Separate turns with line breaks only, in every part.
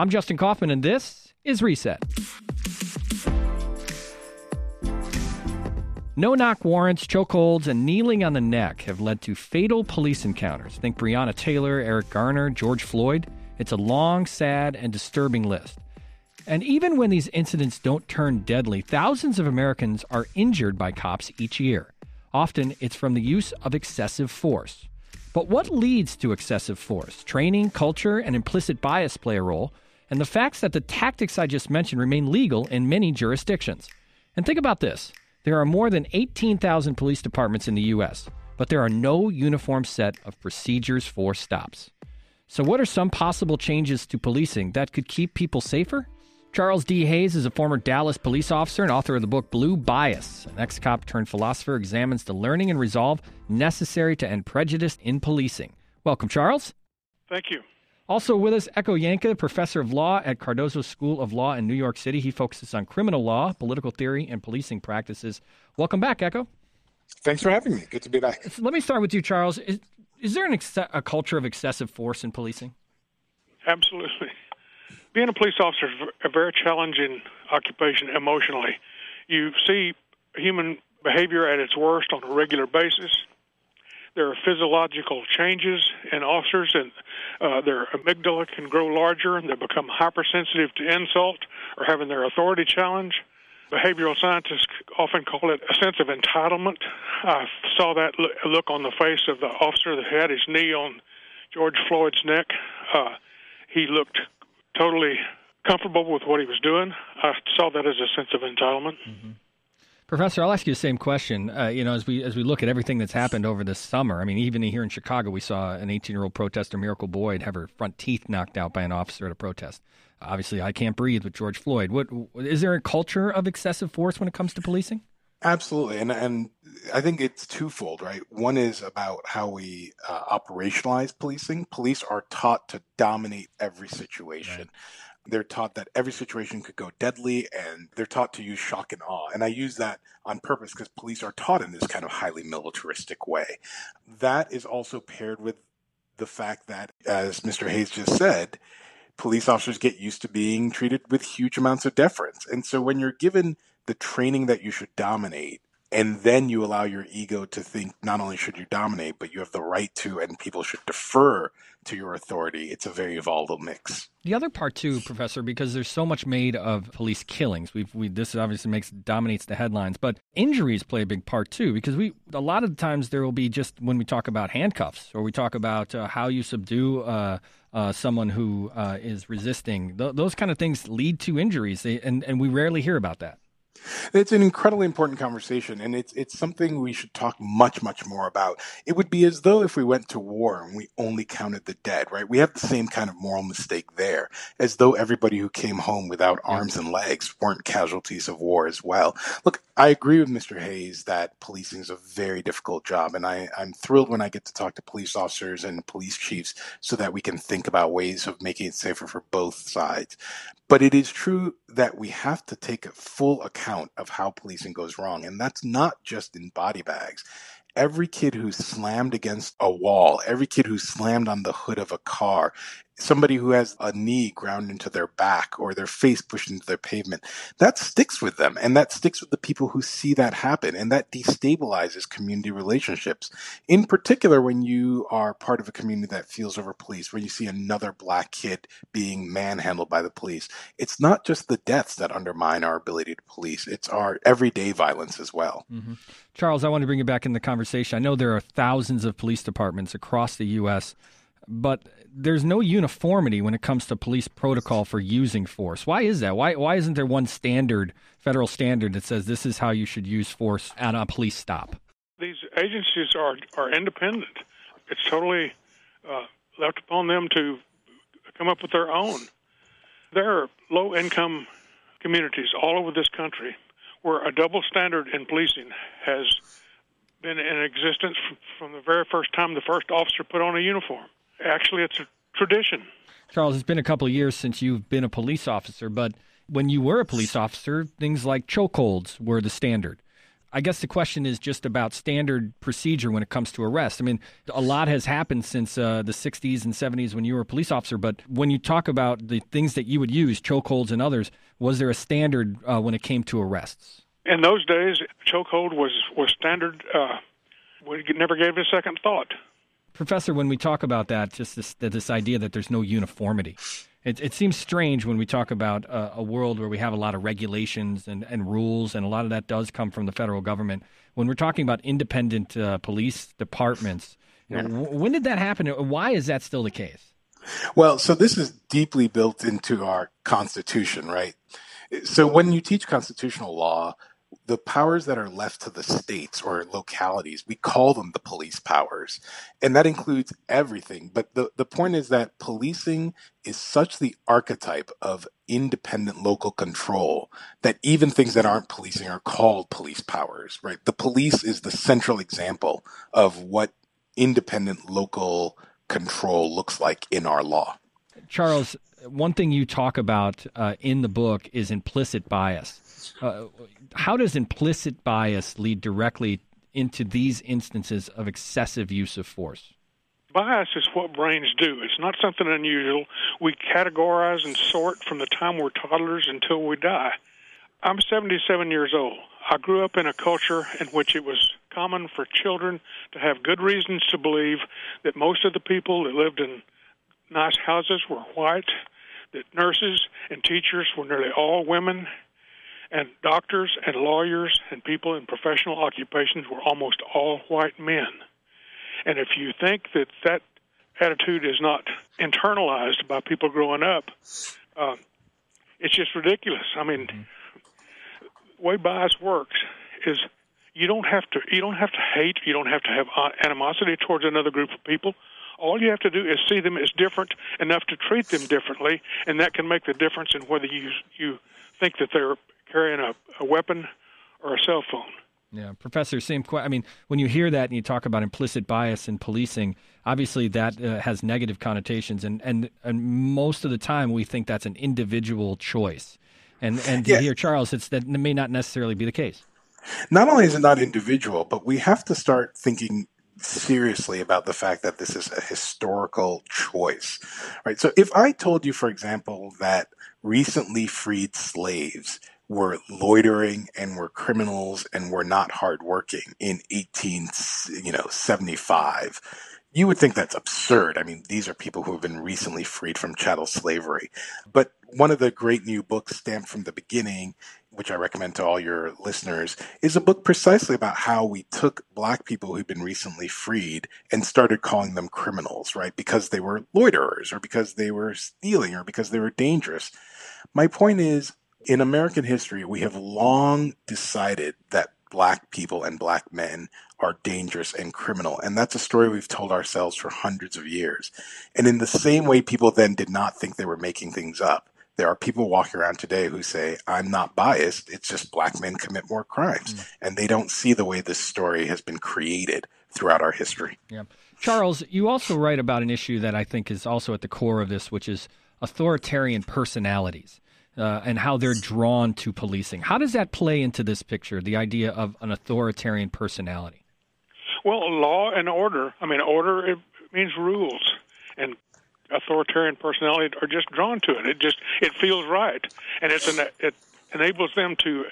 I'm Justin Kaufmann, and this is Reset. No knock warrants, chokeholds, and kneeling on the neck have led to fatal police encounters. Think Breonna Taylor, Eric Garner, George Floyd. It's a long, sad, and disturbing list. And even when these incidents don't turn deadly, thousands of Americans are injured by cops each year. Often it's from the use of excessive force. But what leads to excessive force? Training, culture, and implicit bias play a role and the facts that the tactics I just mentioned remain legal in many jurisdictions. And think about this there are more than 18,000 police departments in the U.S., but there are no uniform set of procedures for stops. So, what are some possible changes to policing that could keep people safer? Charles D. Hayes is a former Dallas police officer and author of the book Blue Bias. An ex cop turned philosopher examines the learning and resolve necessary to end prejudice in policing. Welcome, Charles.
Thank you.
Also with us, Ekow Yankah, professor of law at Cardozo School of Law in New York City. He focuses on criminal law, political theory, and policing practices. Welcome back, Ekow.
Thanks for having me. Good to be back.
Let me start with you, Charles. Is, is there ex- a culture of excessive force in policing?
Absolutely. Being a police officer is a very challenging occupation emotionally. You see human behavior at its worst on a regular basis there are physiological changes in officers, and uh, their amygdala can grow larger, and they become hypersensitive to insult or having their authority challenged. Behavioral scientists often call it a sense of entitlement. I saw that look on the face of the officer that had his knee on George Floyd's neck. Uh, he looked totally comfortable with what he was doing. I saw that as a sense of entitlement. Mm-hmm.
Professor, I'll ask you the same question. Uh, you know, as we as we look at everything that's happened over this summer, I mean, even here in Chicago, we saw an 18 year old protester, Miracle Boyd, have her front teeth knocked out by an officer at a protest. Obviously, I can't breathe with George Floyd. What is there a culture of excessive force when it comes to policing?
Absolutely, and and I think it's twofold, right? One is about how we uh, operationalize policing. Police are taught to dominate every situation. Right. They're taught that every situation could go deadly and they're taught to use shock and awe. And I use that on purpose because police are taught in this kind of highly militaristic way. That is also paired with the fact that, as Mr. Hayes just said, police officers get used to being treated with huge amounts of deference. And so when you're given the training that you should dominate, and then you allow your ego to think not only should you dominate, but you have the right to, and people should defer to your authority. It's a very volatile mix.
The other part too, Professor, because there's so much made of police killings. We've we this obviously makes dominates the headlines, but injuries play a big part too. Because we a lot of the times there will be just when we talk about handcuffs or we talk about uh, how you subdue. Uh, uh, someone who uh, is resisting, Th- those kind of things lead to injuries, they, and, and we rarely hear about that.
It's an incredibly important conversation, and it's it's something we should talk much much more about. It would be as though if we went to war and we only counted the dead, right? We have the same kind of moral mistake there, as though everybody who came home without arms and legs weren't casualties of war as well. Look, I agree with Mr. Hayes that policing is a very difficult job, and I, I'm thrilled when I get to talk to police officers and police chiefs so that we can think about ways of making it safer for both sides. But it is true that we have to take a full account of how policing goes wrong. And that's not just in body bags. Every kid who's slammed against a wall, every kid who's slammed on the hood of a car, somebody who has a knee ground into their back or their face pushed into their pavement, that sticks with them. And that sticks with the people who see that happen. And that destabilizes community relationships. In particular, when you are part of a community that feels over police, when you see another black kid being manhandled by the police, it's not just the deaths that undermine our ability to police, it's our everyday violence as well.
Mm-hmm. Charles, I want to bring you back in the conversation. I know there are thousands of police departments across the U.S but there's no uniformity when it comes to police protocol for using force. Why is that? Why why isn't there one standard federal standard that says this is how you should use force at a police stop?
These agencies are are independent. It's totally uh, left upon them to come up with their own. There are low income communities all over this country where a double standard in policing has been in existence from the very first time the first officer put on a uniform actually, it's a tradition.
Charles, it's been a couple of years since you've been a police officer, but when you were a police officer, things like chokeholds were the standard. I guess the question is just about standard procedure when it comes to arrest. I mean, a lot has happened since uh, the 60s and 70s when you were a police officer, but when you talk about the things that you would use, chokeholds and others, was there a standard uh, when it came to arrests?
In those days, chokehold was, was standard. Uh, we never gave it a second thought.
Professor, when we talk about that, just this this idea that there's no uniformity, it, it seems strange when we talk about a, a, world where we have a lot of regulations and, and rules, and a lot of that does come from the federal government. When we're talking about independent uh, police departments, yeah. when did that happen? Why is that still the case?
Well, so this is deeply built into our Constitution, right? So when you teach constitutional law, the powers that are left to the states or localities, we call them the police powers. And that includes everything. But the, the point is that policing is such the archetype of independent local control that even things that aren't policing are called police powers, right? The police is the central example of what independent local control looks like in our law.
Charles, one thing you talk about uh, in the book is implicit bias. Uh, how does implicit bias lead directly into these instances of excessive use of force?
Bias is what brains do. It's not something unusual. We categorize and sort from the time we're toddlers until we die. I'm 77 years old. I grew up in a culture in which it was common for children to have good reasons to believe that most of the people that lived in nice houses were white, that nurses and teachers were nearly all women, and doctors and lawyers and people in professional occupations were almost all white men. And if you think that that attitude is not internalized by people growing up, uh, it's just ridiculous. I mean, mm-hmm. the way bias works is you don't have to you don't have to hate, you don't have to have uh, animosity towards another group of people. All you have to do is see them as different enough to treat them differently, and that can make the difference in whether you you think that they're carrying a, a weapon or a cell phone.
Yeah, Professor, same question. I mean, when you hear that and you talk about implicit bias in policing, obviously that uh, has negative connotations, and, and and most of the time we think that's an individual choice, and and to yeah. hear Charles, it's that may not necessarily be the case.
Not only is it not individual, but we have to start thinking seriously about the fact that this is a historical choice, right? So if I told you, for example, that recently freed slaves were loitering and were criminals and were not hardworking in 18, you know, 75. You would think that's absurd. I mean, these are people who have been recently freed from chattel slavery. But one of the great new books, Stamped from the Beginning, which I recommend to all your listeners, is a book precisely about how we took black people who'd been recently freed and started calling them criminals, right? Because they were loiterers or because they were stealing or because they were dangerous. My point is, in American history, we have long decided that black people and black men are dangerous and criminal. And that's a story we've told ourselves for hundreds of years. And in the same way, people then did not think they were making things up. There are people walking around today who say, I'm not biased. It's just black men commit more crimes. Mm. And they don't see the way this story has been created throughout our history.
Yeah. Charles, you also write about an issue that I think is also at the core of this, which is authoritarian personalities uh, and how they're drawn to policing. How does that play into this picture, the idea of an authoritarian personality?
Well, law and order. I mean, order it means rules, and authoritarian personality are just drawn to it. It just it feels right, and it's an, it enables them to,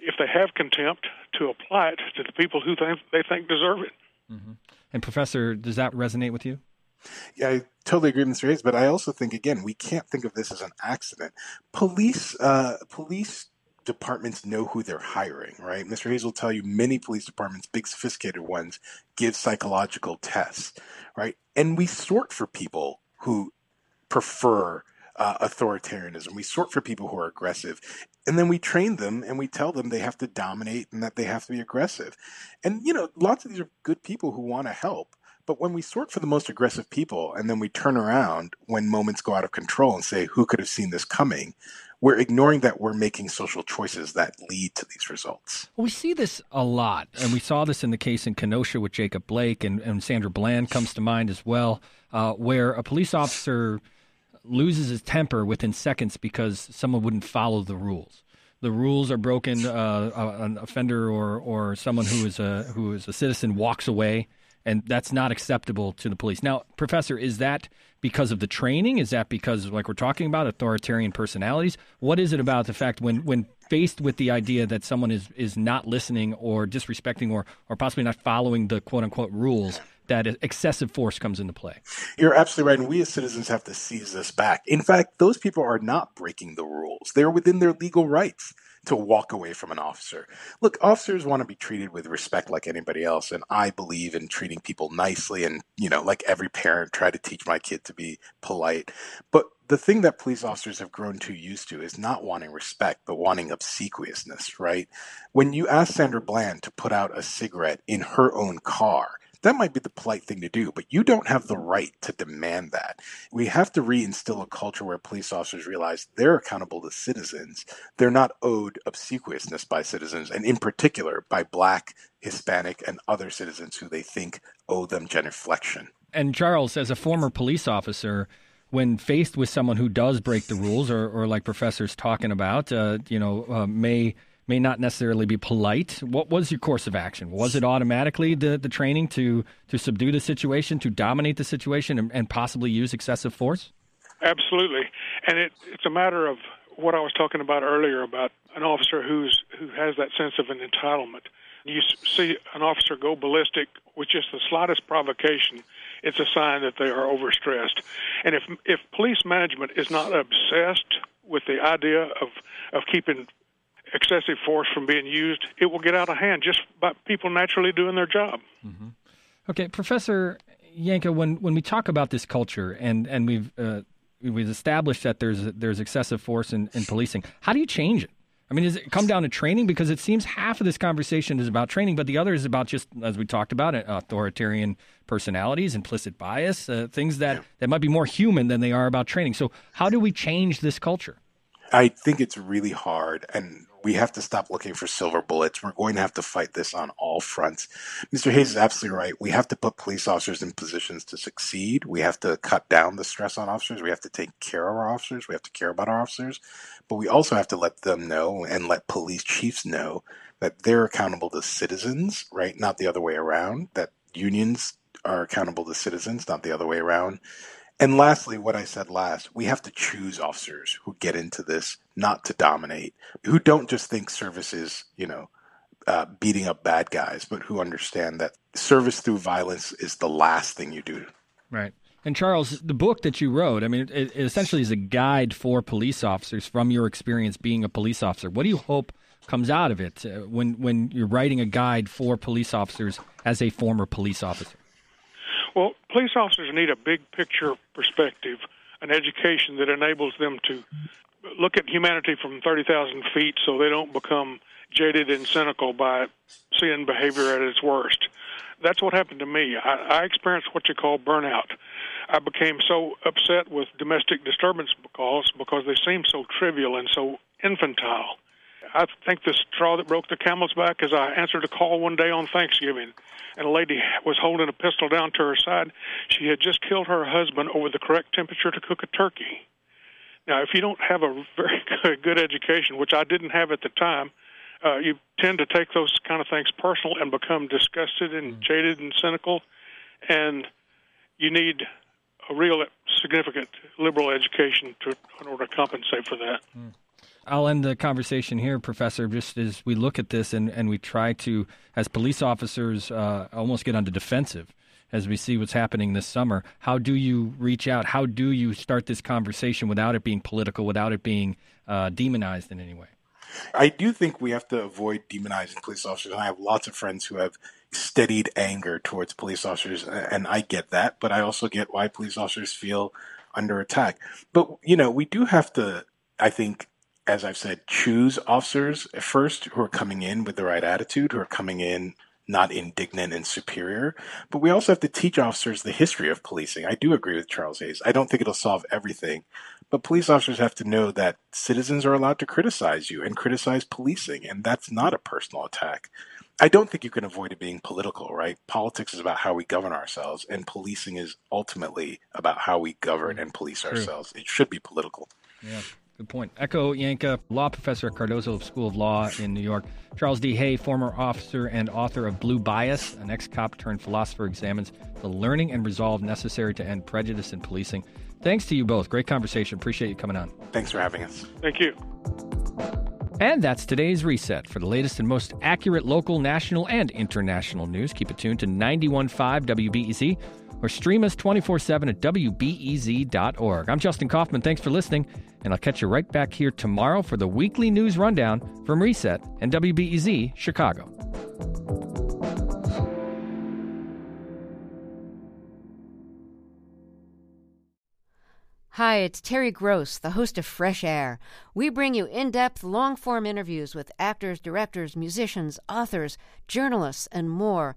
if they have contempt, to apply it to the people who think they think deserve it.
Mm-hmm. And Professor, does that resonate with you?
Yeah, I totally agree with Mr. Hayes, but I also think again we can't think of this as an accident. Police, uh, police departments know who they're hiring, right? Mr. Hayes will tell you many police departments, big sophisticated ones, give psychological tests, right? And we sort for people who prefer uh, authoritarianism. We sort for people who are aggressive. And then we train them and we tell them they have to dominate and that they have to be aggressive. And, you know, lots of these are good people who want to help. But when we sort for the most aggressive people and then we turn around when moments go out of control and say, who could have seen this coming? We're ignoring that we're making social choices that lead to these results.
we see this a lot. And we saw this in the case in Kenosha with Jacob Blake, and, and Sandra Bland comes to mind as well, uh, where a police officer loses his temper within seconds because someone wouldn't follow the rules. The rules are broken. Uh, an offender or, or someone who is a who is a citizen walks away and that's not acceptable to the police. Now, Professor, is that because of the training? Is that because, like we're talking about, authoritarian personalities? What is it about the fact when when faced with the idea that someone is is not listening or disrespecting or or possibly not following the quote unquote rules? That excessive force comes into play.
You're absolutely right. And we as citizens have to seize this back. In fact, those people are not breaking the rules. They're within their legal rights to walk away from an officer. Look, officers want to be treated with respect like anybody else, and I believe in treating people nicely and, you know, like every parent try to teach my kid to be polite. But the thing that police officers have grown too used to is not wanting respect, but wanting obsequiousness, right? When you ask Sandra Bland to put out a cigarette in her own car, that might be the polite thing to do, but you don't have the right to demand that. We have to reinstill a culture where police officers realize they're accountable to citizens. They're not owed obsequiousness by citizens, and in particular by black, Hispanic, and other citizens who they think owe them genuflection.
And Charles, as a former police officer, when faced with someone who does break the rules, or, or like professors talking about, uh, you know, uh, may may not necessarily be polite. What was your course of action? Was it automatically the, the training to, to subdue the situation, to dominate the situation, and, and possibly use excessive force?
Absolutely. And it, it's a matter of what I was talking about earlier about an officer who's who has that sense of an entitlement. You see an officer go ballistic with just the slightest provocation, it's a sign that they are overstressed. And if if police management is not obsessed with the idea of of keeping excessive force from being used, it will get out of hand just by people naturally doing their job.
Mm-hmm. Okay, Professor Yankah, when when we talk about this culture and and we've uh, we've established that there's there's excessive force in, in policing, how do you change it? I mean, does it come down to training? Because it seems half of this conversation is about training, but the other is about just, as we talked about, authoritarian personalities, implicit bias, uh, things that, that might be more human than they are about training. So, how do we change this culture?
I think it's really hard. And we have to stop looking for silver bullets. We're going to have to fight this on all fronts. Mr. Hayes is absolutely right. We have to put police officers in positions to succeed. We have to cut down the stress on officers. We have to take care of our officers. We have to care about our officers. But we also have to let them know and let police chiefs know that they're accountable to citizens, right? Not the other way around. That unions are accountable to citizens, not the other way around. And lastly, what I said last, we have to choose officers who get into this not to dominate, who don't just think service is, you know, uh, beating up bad guys, but who understand that service through violence is the last thing you do.
Right. And Charles, the book that you wrote, I mean, it, it essentially is a guide for police officers from your experience being a police officer. What do you hope comes out of it uh, when when you're writing a guide for police officers as a former police officer?
Well, police officers need a big picture perspective, an education that enables them to look at humanity from 30,000 feet so they don't become jaded and cynical by seeing behavior at its worst. That's what happened to me. I, I experienced what you call burnout. I became so upset with domestic disturbance calls because they seemed so trivial and so infantile. I think the straw that broke the camel's back is I answered a call one day on Thanksgiving and a lady was holding a pistol down to her side. She had just killed her husband over the correct temperature to cook a turkey. Now, if you don't have a very good education, which I didn't have at the time, uh, you tend to take those kind of things personal and become disgusted and mm. jaded and cynical. And you need a real significant liberal education to, in order to compensate for that. Mm.
I'll end the conversation here, Professor, just as we look at this and, and we try to, as police officers, uh, almost get on the defensive as we see what's happening this summer. How do you reach out? How do you start this conversation without it being political, without it being uh, demonized in any way?
I do think we have to avoid demonizing police officers. And I have lots of friends who have steadied anger towards police officers, and I get that, but I also get why police officers feel under attack. But, you know, we do have to, I think, as I've said, choose officers first who are coming in with the right attitude, who are coming in not indignant and superior. But we also have to teach officers the history of policing. I do agree with Charles Hayes. I don't think it'll solve everything, but police officers have to know that citizens are allowed to criticize you and criticize policing, and that's not a personal attack. I don't think you can avoid it being political, right? Politics is about how we govern ourselves, and policing is ultimately about how we govern mm, and police True. ourselves. It should be political.
Yeah. Good point. Ekow Yankah, law professor at Cardozo School of Law in New York. Charles D. Hayes, former officer and author of Blue Bias, an ex cop turned philosopher, examines the learning and resolve necessary to end prejudice in policing. Thanks to you both. Great conversation. Appreciate you coming on.
Thanks for having us.
Thank you.
And that's today's reset. For the latest and most accurate local, national, and international news, keep it tuned to 91.5 WBEZ or stream us 24 7 at WBEZ.org. I'm Justin Kaufmann. Thanks for listening, and I'll catch you right back here tomorrow for the weekly news rundown from Reset and WBEZ Chicago.
Hi, it's Terry Gross, the host of Fresh Air. We bring you in depth, long form interviews with actors, directors, musicians, authors, journalists, and more.